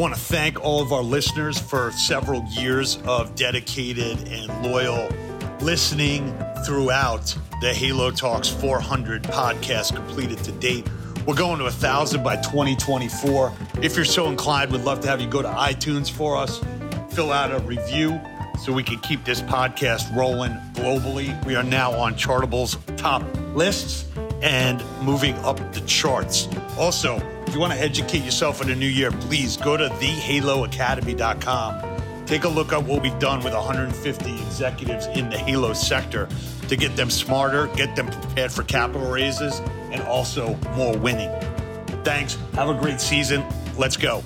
want to thank all of our listeners for several years of dedicated and loyal listening throughout the Halo Talks 400 podcast completed to date. We're going to a thousand by 2024. If you're so inclined, we'd love to have you go to iTunes for us, fill out a review so we can keep this podcast rolling globally. We are now on Chartable's top lists and moving up the charts. Also, if you want to educate yourself in the new year, please go to thehaloacademy.com. Take a look at what we've done with 150 executives in the Halo sector to get them smarter, get them prepared for capital raises, and also more winning. Thanks. Have a great season. Let's go.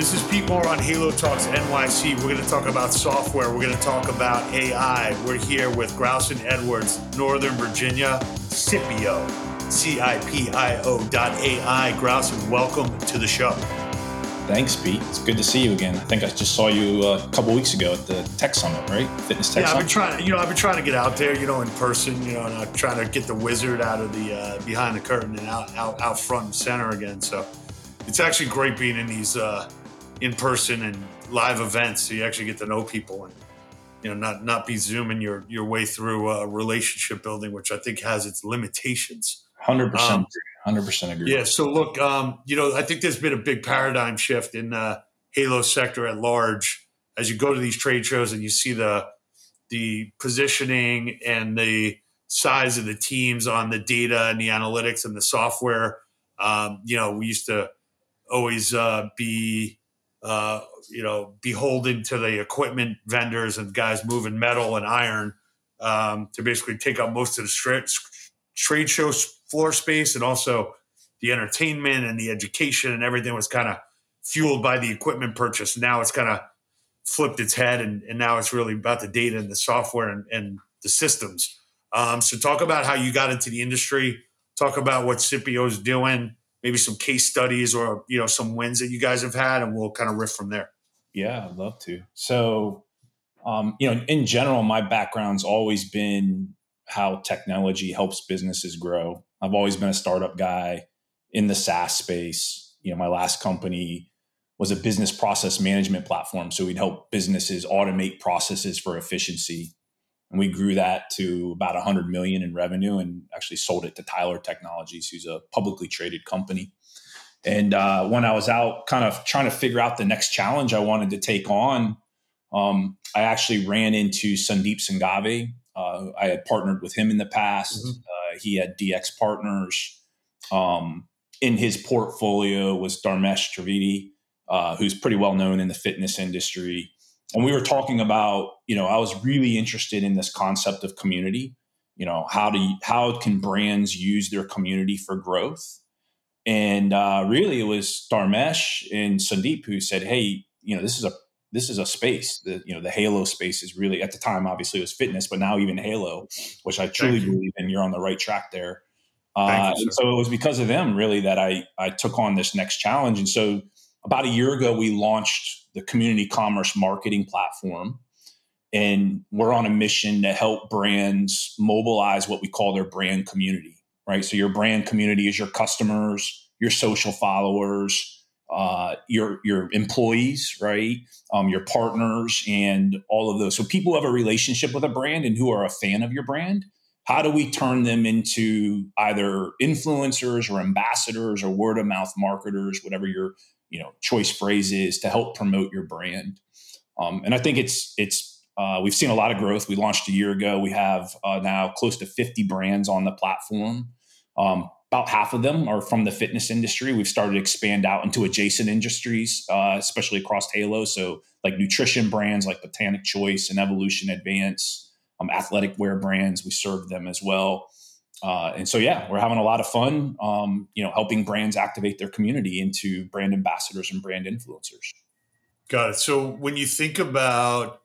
This is Pete Moore on Halo Talks NYC. We're going to talk about software. We're going to talk about AI. We're here with Growson Edwards, Northern Virginia, Cipio, C I P I O dot AI. Growson, welcome to the show. Thanks, Pete. It's good to see you again. I think I just saw you uh, a couple weeks ago at the Tech Summit, right? Fitness Tech yeah, Summit. Yeah, I've been trying. You know, I've been trying to get out there, you know, in person. You know, and I'm trying to get the wizard out of the uh, behind the curtain and out, out out front and center again. So it's actually great being in these uh, in person and live events, so you actually get to know people and you know not not be zooming your your way through uh, relationship building, which I think has its limitations. Hundred percent, um, hundred percent agree. Yeah. So look, um, you know, I think there's been a big paradigm shift in the Halo sector at large as you go to these trade shows and you see the the positioning and the size of the teams on the data and the analytics and the software. Um, you know, we used to always uh, be uh, you know, beholden to the equipment vendors and guys moving metal and iron um, to basically take up most of the trade show floor space and also the entertainment and the education and everything was kind of fueled by the equipment purchase. Now it's kind of flipped its head and, and, now it's really about the data and the software and, and the systems. Um, so talk about how you got into the industry. Talk about what Cipio is doing maybe some case studies or you know some wins that you guys have had, and we'll kind of riff from there. Yeah, I'd love to. So, um, you know, in general, my background's always been how technology helps businesses grow. I've always been a startup guy in the SaaS space. You know, my last company was a business process management platform. So we'd help businesses automate processes for efficiency and we grew that to about 100 million in revenue and actually sold it to tyler technologies who's a publicly traded company. And uh, when i was out kind of trying to figure out the next challenge i wanted to take on um, i actually ran into sandeep sanghavi. Uh, i had partnered with him in the past. Mm-hmm. uh, he had dx partners. Um, in his portfolio was dharmesh trivedi uh, who's pretty well known in the fitness industry. And we were talking about you know i was really interested in this concept of community you know how do you, how can brands use their community for growth? And uh, really it was dharmesh and sandeep who said hey you know this is a this is a space the you know the halo space is really at the time obviously it was fitness but now even halo which i truly believe in you're on the right track there. Uh, you, so it was because of them really that i i took on this next challenge. And so about a year ago we launched the community commerce marketing platform. And we're on a mission to help brands mobilize what we call their brand community, right? So your brand community is your customers, your social followers, uh, your your employees, right? Um, your partners, and all of those. So people who have a relationship with a brand and who are a fan of your brand. How do we turn them into either influencers or ambassadors or word of mouth marketers, whatever your you know choice phrase is, to help promote your brand. Um, and I think it's it's uh, we've seen a lot of growth. We launched a year ago. We have uh, now close to 50 brands on the platform. Um, about half of them are from the fitness industry. We've started to expand out into adjacent industries, uh, especially across Halo. So, like nutrition brands like Botanic Choice and Evolution Advance, um, athletic wear brands, we serve them as well. Uh, and so, yeah, we're having a lot of fun, um, you know, helping brands activate their community into brand ambassadors and brand influencers. Got it. So, when you think about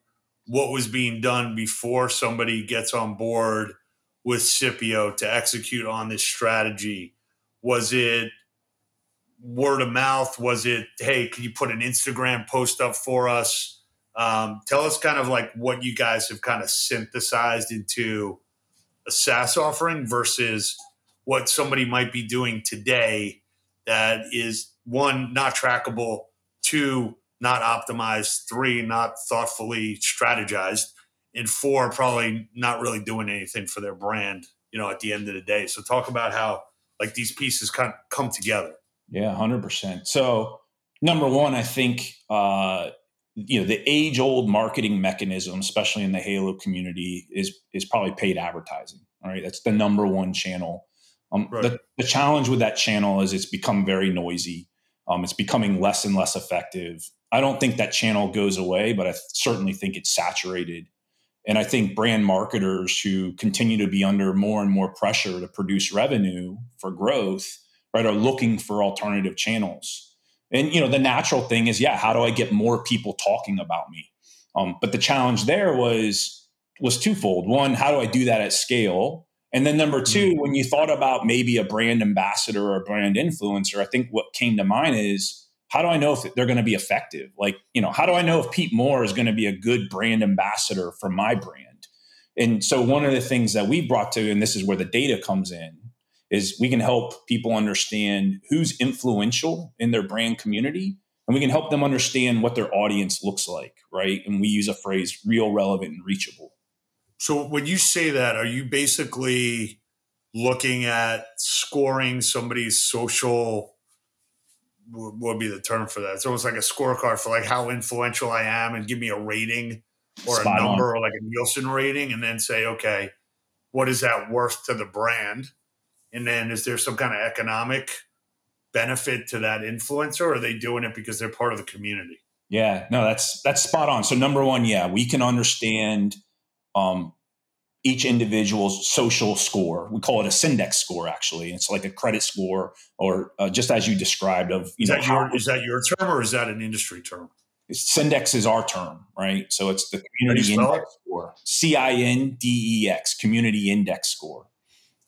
what was being done before somebody gets on board with Cipio to execute on this strategy, was it word of mouth? Was it, hey, can you put an Instagram post up for us? Um, tell us kind of like what you guys have kind of synthesized into a SaaS offering versus what somebody might be doing today that is one, not trackable, two, not optimized, three, not thoughtfully strategized, and four, probably not really doing anything for their brand, you know, at the end of the day. So talk about how like these pieces kind of come together. Yeah, hundred percent. So number one, I think uh, you know the age old marketing mechanism, especially in the Halo community, is is probably paid advertising. Right, that's the number one channel. Um, right. the, the, challenge with that channel is it's become very noisy. Um, it's becoming less and less effective. I don't think that channel goes away, but I certainly think it's saturated. And I think brand marketers who continue to be under more and more pressure to produce revenue for growth, right, are looking for alternative channels. And you know, the natural thing is, yeah, how do I get more people talking about me? Um, but the challenge there was was twofold. One, how do I do that at scale? And then number two, mm-hmm. when you thought about maybe a brand ambassador or a brand influencer, I think what came to mind is how do I know if they're going to be effective? Like, you know, how do I know if Pete Moore is going to be a good brand ambassador for my brand? And so one of the things that we brought to, and this is where the data comes in, is we can help people understand who's influential in their brand community and we can help them understand what their audience looks like, right? And we use a phrase real, relevant, and reachable. So when you say that, are you basically looking at scoring somebody's social what would be the term for that? It's almost like a scorecard for like how influential I am and give me a rating or Spot a number on. or like a Nielsen rating and then say, okay, what is that worth to the brand? And then is there some kind of economic benefit to that influencer or are they doing it because they're part of the community? Yeah, no, that's that's spot on. So number one, yeah, we can understand um, each individual's social score. We call it a Cindex score, actually. It's like a credit score, or uh, just as you described. Of you is know, that your, is that your term or is that an industry term? Cindex is our term, right? So it's the community index it? score, C I N D E X, community index score.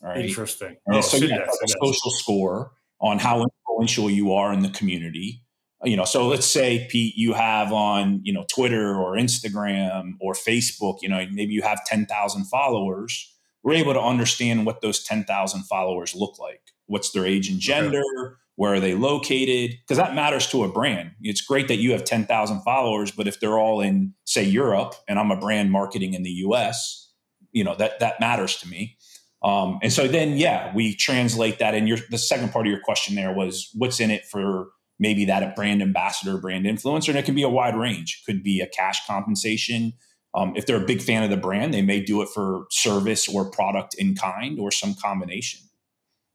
Right? Interesting. Oh, so Cindex, yeah, like a social score on how influential you are in the community you know so let's say pete you have on you know twitter or instagram or facebook you know maybe you have 10,000 followers. We're able to understand what those 10,000 followers look like. What's their age and gender? Okay. where are they located? Because that matters to a brand. It's great that you have 10,000 followers but if they're all in say europe and i'm a brand marketing in the us you know that that matters to me. Um, and so then yeah we translate that and your the second part of your question there was what's in it for maybe that a brand ambassador, brand influencer, and it can be a wide range. It could be a cash compensation. Um, if they're a big fan of the brand, they may do it for service or product in kind or some combination.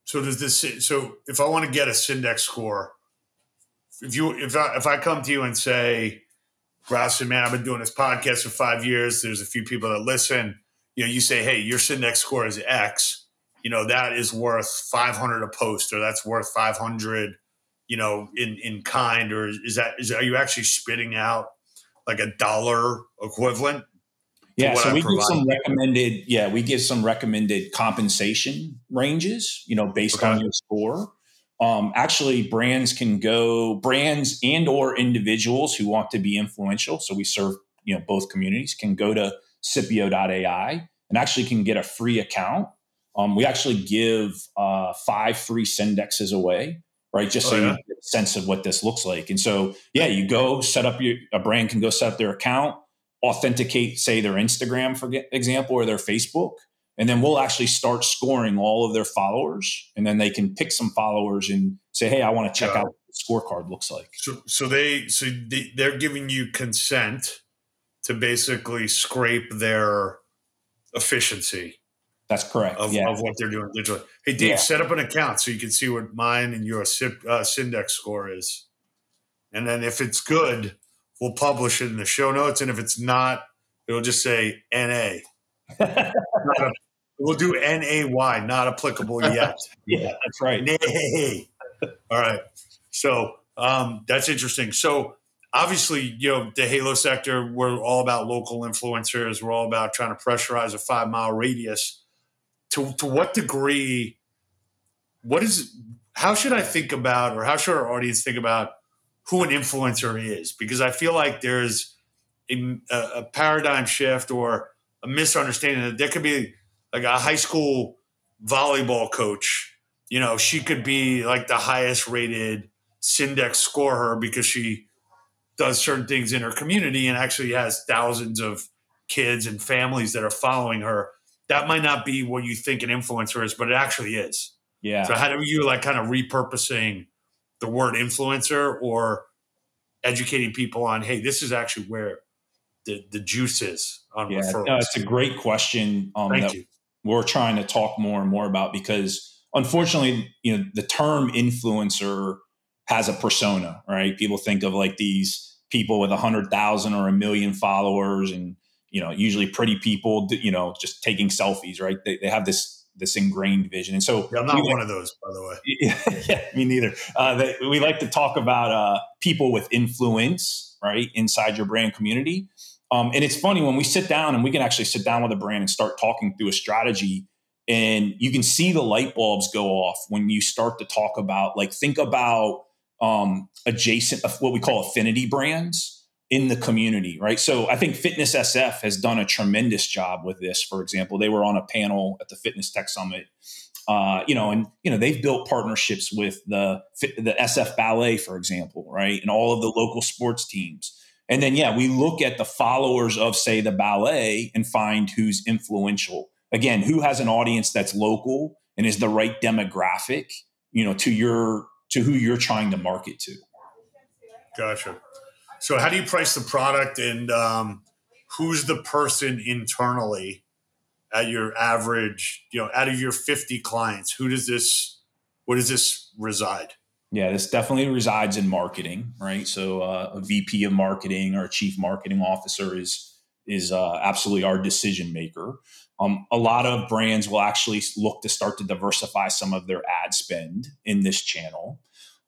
So does this? So if I want to get a Cindex score, if you if I, if I come to you and say, Growson, man, I've been doing this podcast for five years. There's a few people that listen. You know, you say, hey, your Cindex score is X. You know, that is worth 500 a post, or that's worth 500 you know, in in kind, or is that is are you actually spitting out like a dollar equivalent? Yeah, so we give some recommended. Yeah, we give some recommended compensation ranges. You know, based okay. on your score. Um, actually, brands can go brands and or individuals who want to be influential. So we serve you know both communities can go to Cipio.ai and actually can get a free account. Um, we actually give uh, five free Cindexes away right? Just oh, so oh, yeah. you get a sense of what this looks like. And so, yeah, you go set up your a brand can go set up their account, authenticate, say their Instagram, for example, or their Facebook, and then we'll actually start scoring all of their followers, and then they can pick some followers and say, hey, I want to check yeah. out what the scorecard looks like. So, so they so they, they're giving you consent to basically scrape their efficiency that's correct. Of, yeah. of what they're doing digitally. Hey, Dave, yeah. set up an account so you can see what mine and your uh, Cindex score is. And then if it's good, we'll publish it in the show notes. And if it's not, it'll just say NA. a, we'll do NAY, not applicable yet. yeah, that's right. Nay. All right. So um, that's interesting. So obviously, you know, the Halo sector, we're all about local influencers. We're all about trying to pressurize a five mile radius to to what degree what is how should I think about or how should our audience think about who an influencer is? Because I feel like there's a, a paradigm shift or a misunderstanding that there could be like a high school volleyball coach. You know, she could be like the highest rated Cindex scorer because she does certain things in her community and actually has thousands of kids and families that are following her. That might not be what you think an influencer is, but it actually is. Yeah. So how do you like kind of repurposing the word influencer or educating people on, hey, this is actually where the, the juice is on yeah, referrals? No, it's a great question um, Thank you. we're trying to talk more and more about because unfortunately, you know, the term influencer has a persona, right? People think of like these people with a hundred thousand or a million followers and, you know, usually pretty people, you know, just taking selfies, right? They, they have this this ingrained vision. And so yeah, I'm not one of those, by the way. yeah, me neither. Uh, they, we like to talk about uh, people with influence, right, inside your brand community. Um, and it's funny when we sit down and we can actually sit down with a brand and start talking through a strategy, and you can see the light bulbs go off when you start to talk about, like, think about um, adjacent, what we call affinity brands in the community, right? So I think Fitness SF has done a tremendous job with this. For example, they were on a panel at the Fitness Tech Summit, uh, you know, and you know they've built partnerships with the the SF Ballet, for example, right, and all of the local sports teams. And then yeah, we look at the followers of say the ballet and find who's influential. Again, who has an audience that's local and is the right demographic, you know, to your to who you're trying to market to. Gotcha. So, how do you price the product, and um, who's the person internally at your average? You know, out of your fifty clients, who does this? What does this reside? Yeah, this definitely resides in marketing, right? So, uh, a VP of marketing or a chief marketing officer is is uh, absolutely our decision maker. Um, a lot of brands will actually look to start to diversify some of their ad spend in this channel.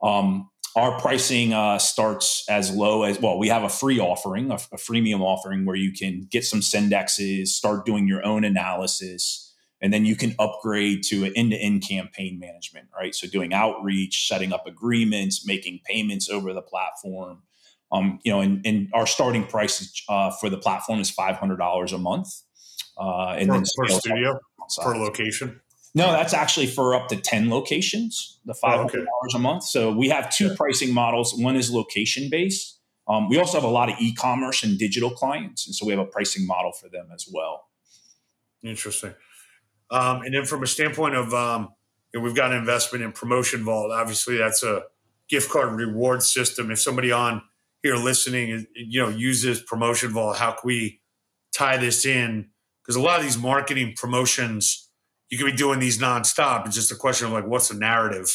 Um, our pricing uh, starts as low as well. We have a free offering, a, a freemium offering where you can get some Cindexes, start doing your own analysis, and then you can upgrade to an end-to-end campaign management. Right, so doing outreach, setting up agreements, making payments over the platform. Um, you know, and, and, our starting price uh, for the platform is five hundred dollars a month, uh, and per, then per studio, per location. No, that's actually for up to 10 locations, the $500 oh, okay. a month. So we have two pricing models. One is location based. Um, we also have a lot of e commerce and digital clients. And so we have a pricing model for them as well. Interesting. Um, and then from a standpoint of, um, you know, we've got an investment in Promotion Vault. Obviously, that's a gift card reward system. If somebody on here listening, you know, uses Promotion Vault, how can we tie this in? Because a lot of these marketing promotions, you could be doing these nonstop. It's just a question of like, what's the narrative?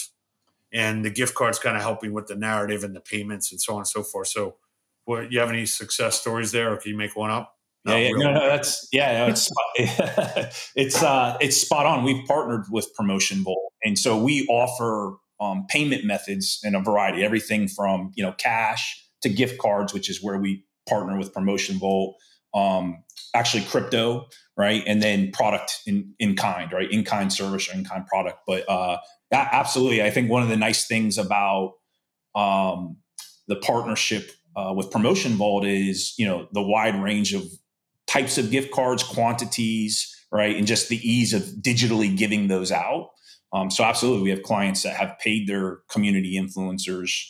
And the gift card's kind of helping with the narrative and the payments and so on and so forth. So, what you have any success stories there, or can you make one up? Yeah, yeah no, no, that's yeah, no, it's it's uh, it's spot on. We've partnered with Promotion Vault, and so we offer um, payment methods in a variety, everything from you know cash to gift cards, which is where we partner with Promotion Vault. Um, actually, crypto right? And then product in in kind, right? In kind service or in kind product. But uh, absolutely, I think one of the nice things about um, the partnership uh, with Promotion Vault is you know the wide range of types of gift cards, quantities, right, and just the ease of digitally giving those out. Um, so absolutely, we have clients that have paid their community influencers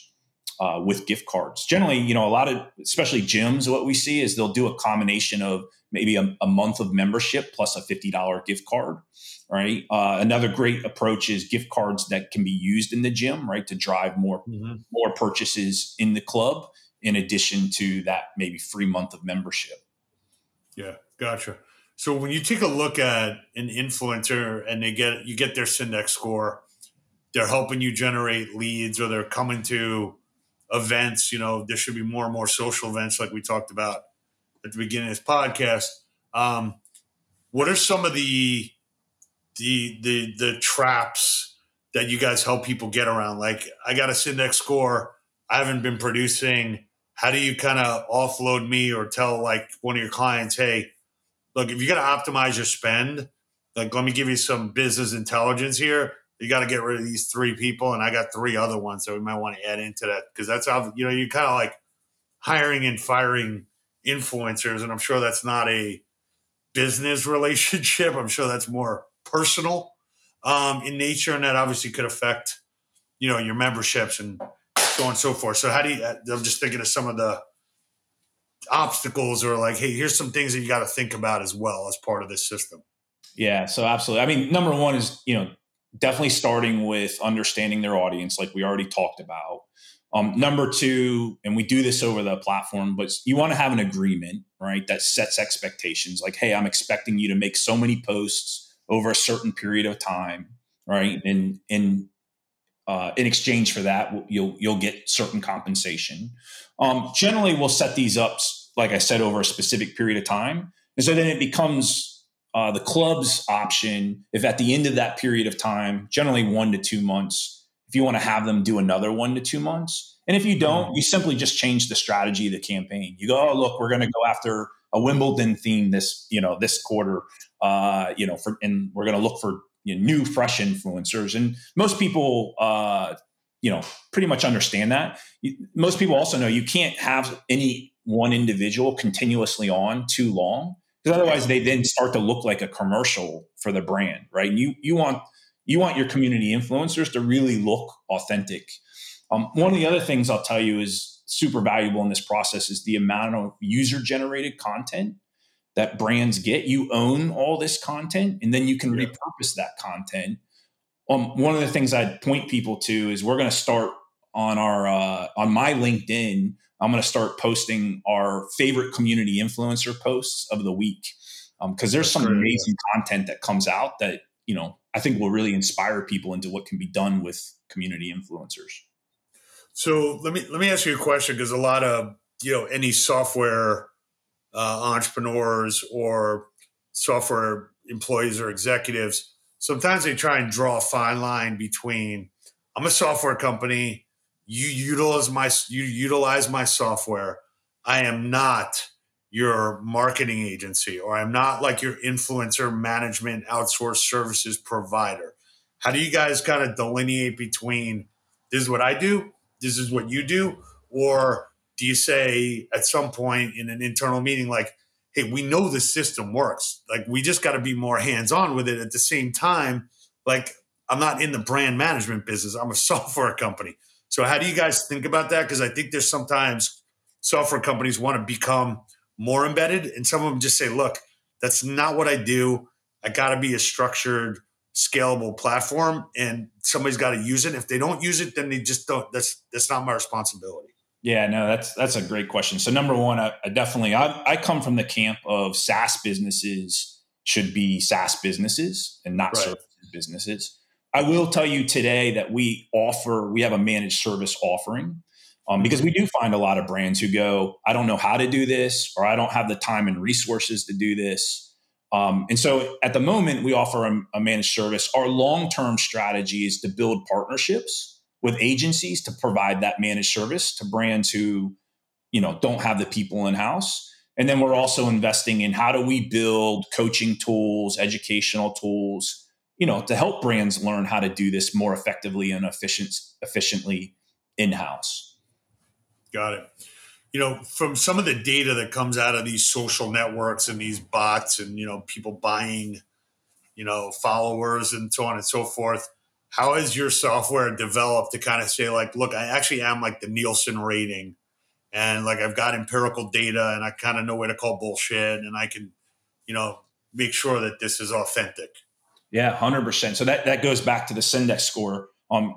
uh, with gift cards. Generally, you know, a lot of, especially gyms, what we see is they'll do a combination of maybe a, a month of membership plus a $50 gift card right uh, another great approach is gift cards that can be used in the gym right to drive more mm-hmm. more purchases in the club in addition to that maybe free month of membership yeah gotcha so when you take a look at an influencer and they get you get their cindex score they're helping you generate leads or they're coming to events you know there should be more and more social events like we talked about at the beginning of this podcast. Um, what are some of the the the the traps that you guys help people get around? Like, I got a Cindex score. I haven't been producing. How do you kind of offload me or tell like one of your clients, hey, look, if you got to optimize your spend, like let me give you some business intelligence here. You got to get rid of these three people, and I got three other ones that we might want to add into that because that's how you know you kind of like hiring and firing influencers, and I'm sure that's not a business relationship. I'm sure that's more personal um, in nature, and that obviously could affect, you know, your memberships and so on and so forth. So how do you? I'm just thinking of some of the obstacles, or like, hey, here's some things that you got to think about as well as part of this system. Yeah, so absolutely. I mean, number one is you know definitely starting with understanding their audience, like we already talked about. Um, number two, and we do this over the platform, but you want to have an agreement, right? That sets expectations. Like, hey, I'm expecting you to make so many posts over a certain period of time, right? And in uh, in exchange for that, you'll you'll get certain compensation. Um, generally, we'll set these up, like I said, over a specific period of time, and so then it becomes uh, the club's option. If at the end of that period of time, generally one to two months, if you want to have them do another one to two months. And if you don't, mm-hmm. you simply just change the strategy of the campaign. You go, oh, look, we're going to go after a Wimbledon theme this, you know, this quarter, uh, you know, for, and we're going to look for you know, new, fresh influencers. And most people, uh, you know, pretty much understand that. Most people also know you can't have any one individual continuously on too long because otherwise they then start to look like a commercial for the brand, right? You you want you want your community influencers to really look authentic. Um, one of the other things I'll tell you is super valuable in this process is the amount of user generated content that brands get. You own all this content and then you can yeah. repurpose that content. Um, one of the things I'd point people to is we're going to start on our uh, on my LinkedIn. I'm going to start posting our favorite community influencer posts of the week because um, there's That's some great, amazing yeah. content that comes out that you know I think will really inspire people into what can be done with community influencers. So let me let me ask you a question because a lot of you know any software uh, entrepreneurs or software employees or executives sometimes they try and draw a fine line between I'm a software company you utilize my you utilize my software I am not your marketing agency or I'm not like your influencer management outsourced services provider. How do you guys kind of delineate between this is what I do, this is what you do, or do you say at some point in an internal meeting like, hey, we know the system works. Like we just got to be more hands-on with it at the same time. Like I'm not in the brand management business. I'm a software company. So how do you guys think about that? Because I think there's sometimes software companies want to become more embedded, and some of them just say, "Look, that's not what I do. I got to be a structured, scalable platform, and somebody's got to use it. If they don't use it, then they just don't. That's that's not my responsibility." Yeah, no, that's that's a great question. So number one, I, I definitely I, I, come from the camp of SaaS businesses should be SaaS businesses and not right. services businesses. I will tell you today that we offer we have a managed service offering um, because we do find a lot of brands who go, I don't know how to do this, or I don't have the time and resources to do this. Um, and so at the moment, we offer a, a managed service. Our long term strategy is to build partnerships with agencies to provide that managed service to brands who, you know, don't have the people in house. And then we're also investing in how do we build coaching tools, educational tools, you know, to help brands learn how to do this more effectively and efficient, efficiently in house. Got it. You know, from some of the data that comes out of these social networks and these bots and, you know, people buying, you know, followers and so on and so forth, how has your software developed to kind of say, like, look, I actually am like the Nielsen rating and like I've got empirical data and I kind of know where to call bullshit and I can, you know, make sure that this is authentic. Yeah, hundred percent. So that that goes back to the Cindex score. Um,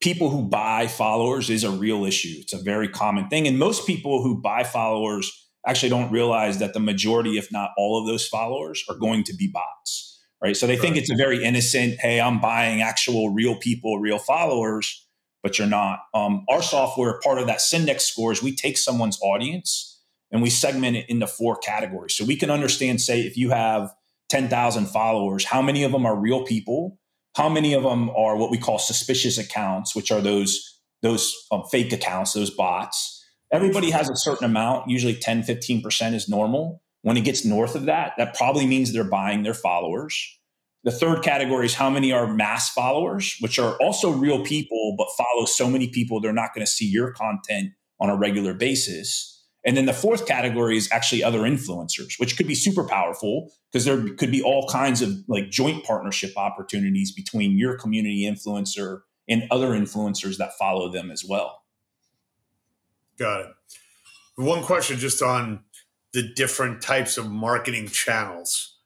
people who buy followers is a real issue. It's a very common thing. And most people who buy followers actually don't realize that the majority, if not all of those followers, are going to be bots. Right. So they right. think it's a very innocent, hey, I'm buying actual real people, real followers, but you're not. Um, our software, part of that Cindex score is we take someone's audience and we segment it into four categories. So we can understand, say, if you have 10,000 followers, how many of them are real people? how many of them are what we call suspicious accounts, which are those those um, fake accounts, those bots. Everybody has a certain amount, usually 10, 15% is normal. When it gets north of that, that probably means they're buying their followers. The third category is how many are mass followers, which are also real people, but follow so many people they're not going to see your content on a regular basis. And then the fourth category is actually other influencers, which could be super powerful because there could be all kinds of like joint partnership opportunities between your community influencer and other influencers that follow them as well. Got it. One question just on the different types of marketing channels.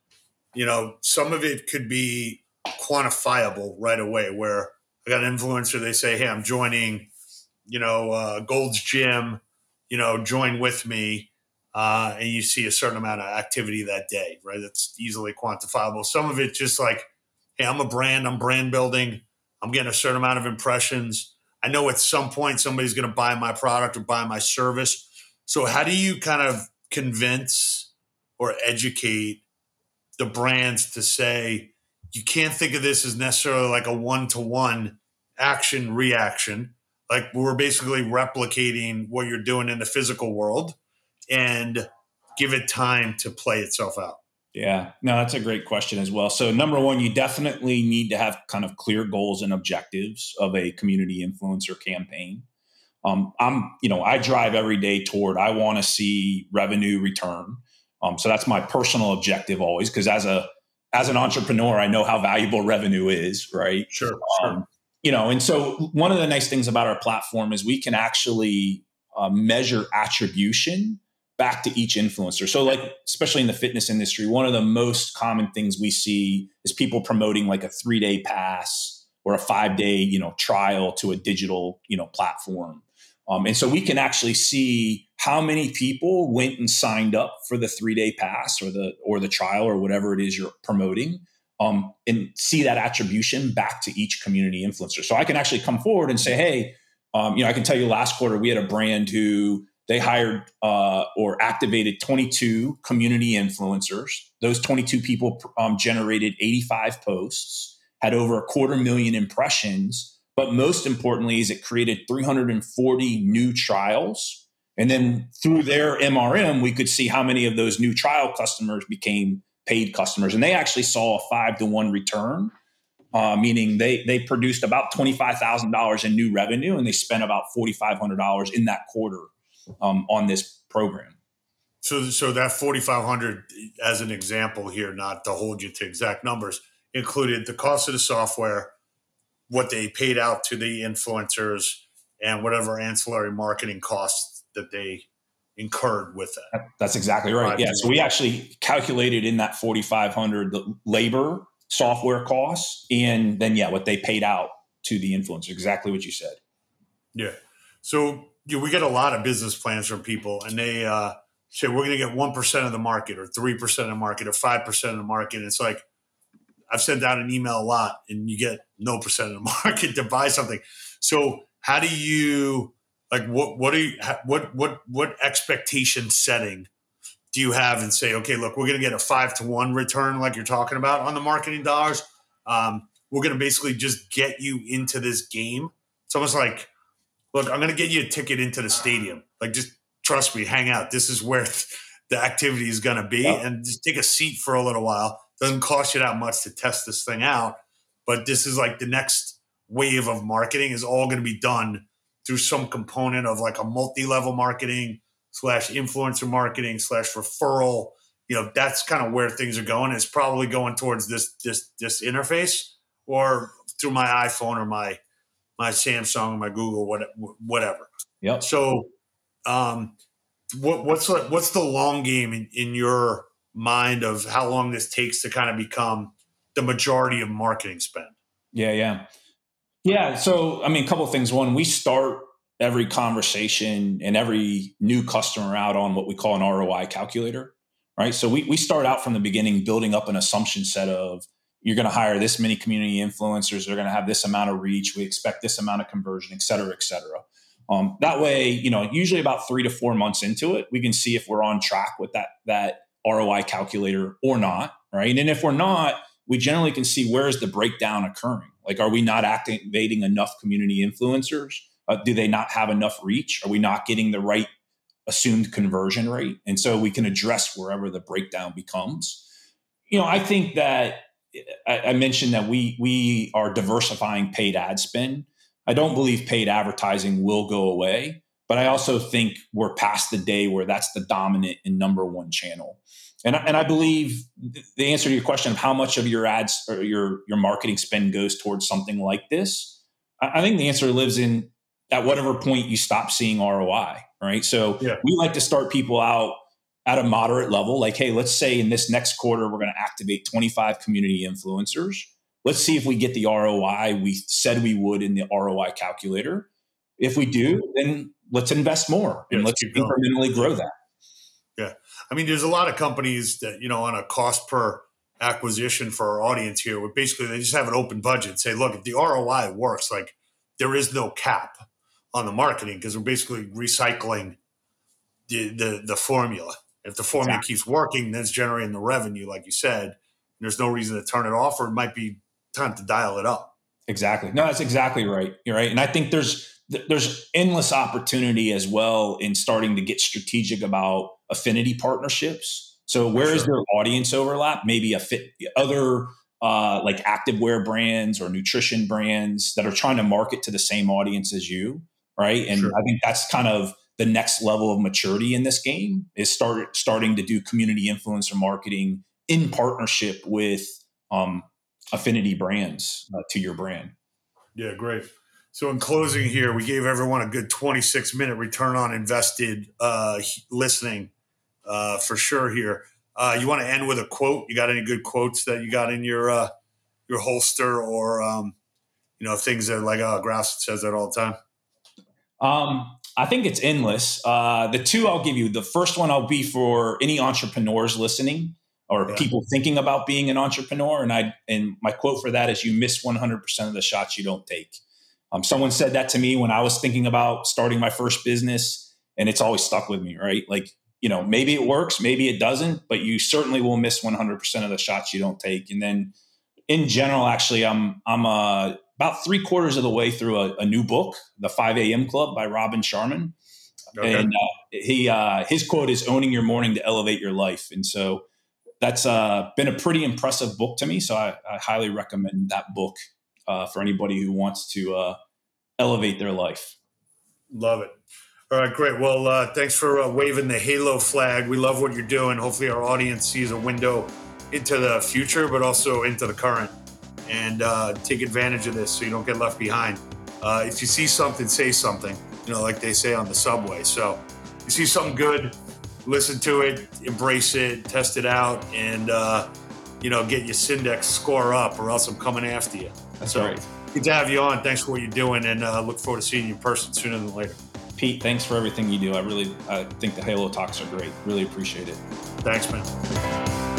You know, some of it could be quantifiable right away where I got an influencer, they say, Hey, I'm joining, you know, uh, Gold's Gym, you know, join with me. Uh, and you see a certain amount of activity that day, right? That's easily quantifiable. Some of it just like, Hey, I'm a brand, I'm brand building, I'm getting a certain amount of impressions. I know at some point somebody's going to buy my product or buy my service. So, how do you kind of convince or educate the brands to say, you can't think of this as necessarily like a one to one action reaction. Like we're basically replicating what you're doing in the physical world and give it time to play itself out. Yeah, no, that's a great question as well. So, number one, you definitely need to have kind of clear goals and objectives of a community influencer campaign. Um, I'm, you know, I drive every day toward I want to see revenue return. Um, so that's my personal objective always, because as a as an entrepreneur, I know how valuable revenue is, right? Sure. Um, sure. You know, and so one of the nice things about our platform is we can actually uh, measure attribution back to each influencer. So, like, especially in the fitness industry, one of the most common things we see is people promoting like a three day pass or a five day, you know, trial to a digital, you know, platform. Um, and so we can actually see how many people went and signed up for the three day pass or the or the trial or whatever it is you're promoting, um, and see that attribution back to each community influencer. So I can actually come forward and say, hey, um, you know, I can tell you last quarter we had a brand who they hired uh, or activated 22 community influencers. Those 22 people um, generated 85 posts, had over a quarter million impressions but most importantly, is it created 340 new trials. And then through their MRM, we could see how many of those new trial customers became paid customers. And they actually saw a five to one return, uh, meaning they, they produced about $25,000 in new revenue and they spent about $4,500 in that quarter um, on this program. So, so that 4,500, as an example here, not to hold you to exact numbers, included the cost of the software, what they paid out to the influencers and whatever ancillary marketing costs that they incurred with that. That's exactly right. Yeah. So we actually calculated in that 4,500 the labor software costs and then, yeah, what they paid out to the influencer. Exactly what you said. Yeah. So we get a lot of business plans from people and they uh, say, we're going to get 1% of the market or 3% of the market or 5% of the market. And it's like, I've sent out an email a lot and you get no percent of the market to buy something. So how do you like what what are you what what what expectation setting do you have and say okay look we're going to get a five to one return like you're talking about on the marketing dollars? Um, we're going to basically just get you into this game. It's almost like look i'm going to get you a ticket into the stadium. Like just trust me hang out. This is where the activity is going to be. Yeah. and just take a seat for a little while. Doesn't cost you that much to test this thing out but this is like the next wave of marketing is all going to be done through some component of like a multi-level marketing slash influencer marketing slash referral you know that's kind of where things are going it's probably going towards this this this interface or through my iphone or my my samsung or my google whatever yeah so um what, what's what's the long game in, in your mind of how long this takes to kind of become the majority of marketing spend. Yeah, yeah. Yeah. So, I mean, a couple of things. One, we start every conversation and every new customer out on what we call an ROI calculator, right? So, we, we start out from the beginning building up an assumption set of you're going to hire this many community influencers, they're going to have this amount of reach, we expect this amount of conversion, et cetera, et cetera. Um, that way, you know, usually about three to four months into it, we can see if we're on track with that that ROI calculator or not, right? And if we're not, we generally can see where is the breakdown occurring. Like, are we not activating enough community influencers? Uh, do they not have enough reach? Are we not getting the right assumed conversion rate? And so we can address wherever the breakdown becomes. You know, I think that I, I mentioned that we we are diversifying paid ad spend. I don't believe paid advertising will go away, but I also think we're past the day where that's the dominant and number one channel. And, and I believe the answer to your question of how much of your ads or your your marketing spend goes towards something like this, I think the answer lives in at whatever point you stop seeing ROI, right? So yeah. we like to start people out at a moderate level, like, hey, let's say in this next quarter we're going to activate 25 community influencers. Let's see if we get the ROI we said we would in the ROI calculator. If we do, then let's invest more and let's incrementally grow that. I mean, there's a lot of companies that, you know, on a cost per acquisition for our audience here, where basically they just have an open budget. Say, look, if the ROI works, like there is no cap on the marketing because we're basically recycling the, the, the formula. If the formula exactly. keeps working, then it's generating the revenue, like you said. There's no reason to turn it off, or it might be time to dial it up. Exactly. No, that's exactly right. You're right. And I think there's there's endless opportunity as well in starting to get strategic about affinity partnerships. So where sure. is their audience overlap? Maybe a fit other uh, like activewear brands or nutrition brands that are trying to market to the same audience as you, right? And sure. I think that's kind of the next level of maturity in this game is start starting to do community influencer marketing in partnership with um, affinity brands uh, to your brand. Yeah, great. So, in closing, here we gave everyone a good 26 minute return on invested uh, listening uh, for sure. Here, uh, you want to end with a quote? You got any good quotes that you got in your uh, your holster, or um, you know things that like uh, Growson says that all the time? Um, I think it's endless. Uh, the two I'll give you. The first one I'll be for any entrepreneurs listening or yeah. people thinking about being an entrepreneur. And I and my quote for that is, "You miss 100 percent of the shots you don't take." Um, someone said that to me when I was thinking about starting my first business, and it's always stuck with me, right? Like, you know, maybe it works, maybe it doesn't, but you certainly will miss 100% of the shots you don't take. And then in general, actually, I'm, I'm uh, about three quarters of the way through a, a, new book, The 5 a.m. Club by Robin Sharma. Okay. And uh, he, uh, his quote is owning your morning to elevate your life. And so that's uh, been a pretty impressive book to me. So I, I highly recommend that book uh, for anybody who wants to uh, elevate their life. Love it. All right, great. Well, uh, thanks for uh, waving the Halo flag. We love what you're doing. Hopefully, our audience sees a window into the future, but also into the current, and uh, take advantage of this so you don't get left behind. Uh, if you see something, say something. You know, like they say on the subway. So, you see something good, listen to it, embrace it, test it out, and uh, you know, get your Cindex score up, or else I'm coming after you. That's so, right. Good to have you on. Thanks for what you're doing, and uh, look forward to seeing you in person sooner than later. Pete, thanks for everything you do. I really I think the Halo talks are great. Really appreciate it. Thanks, man.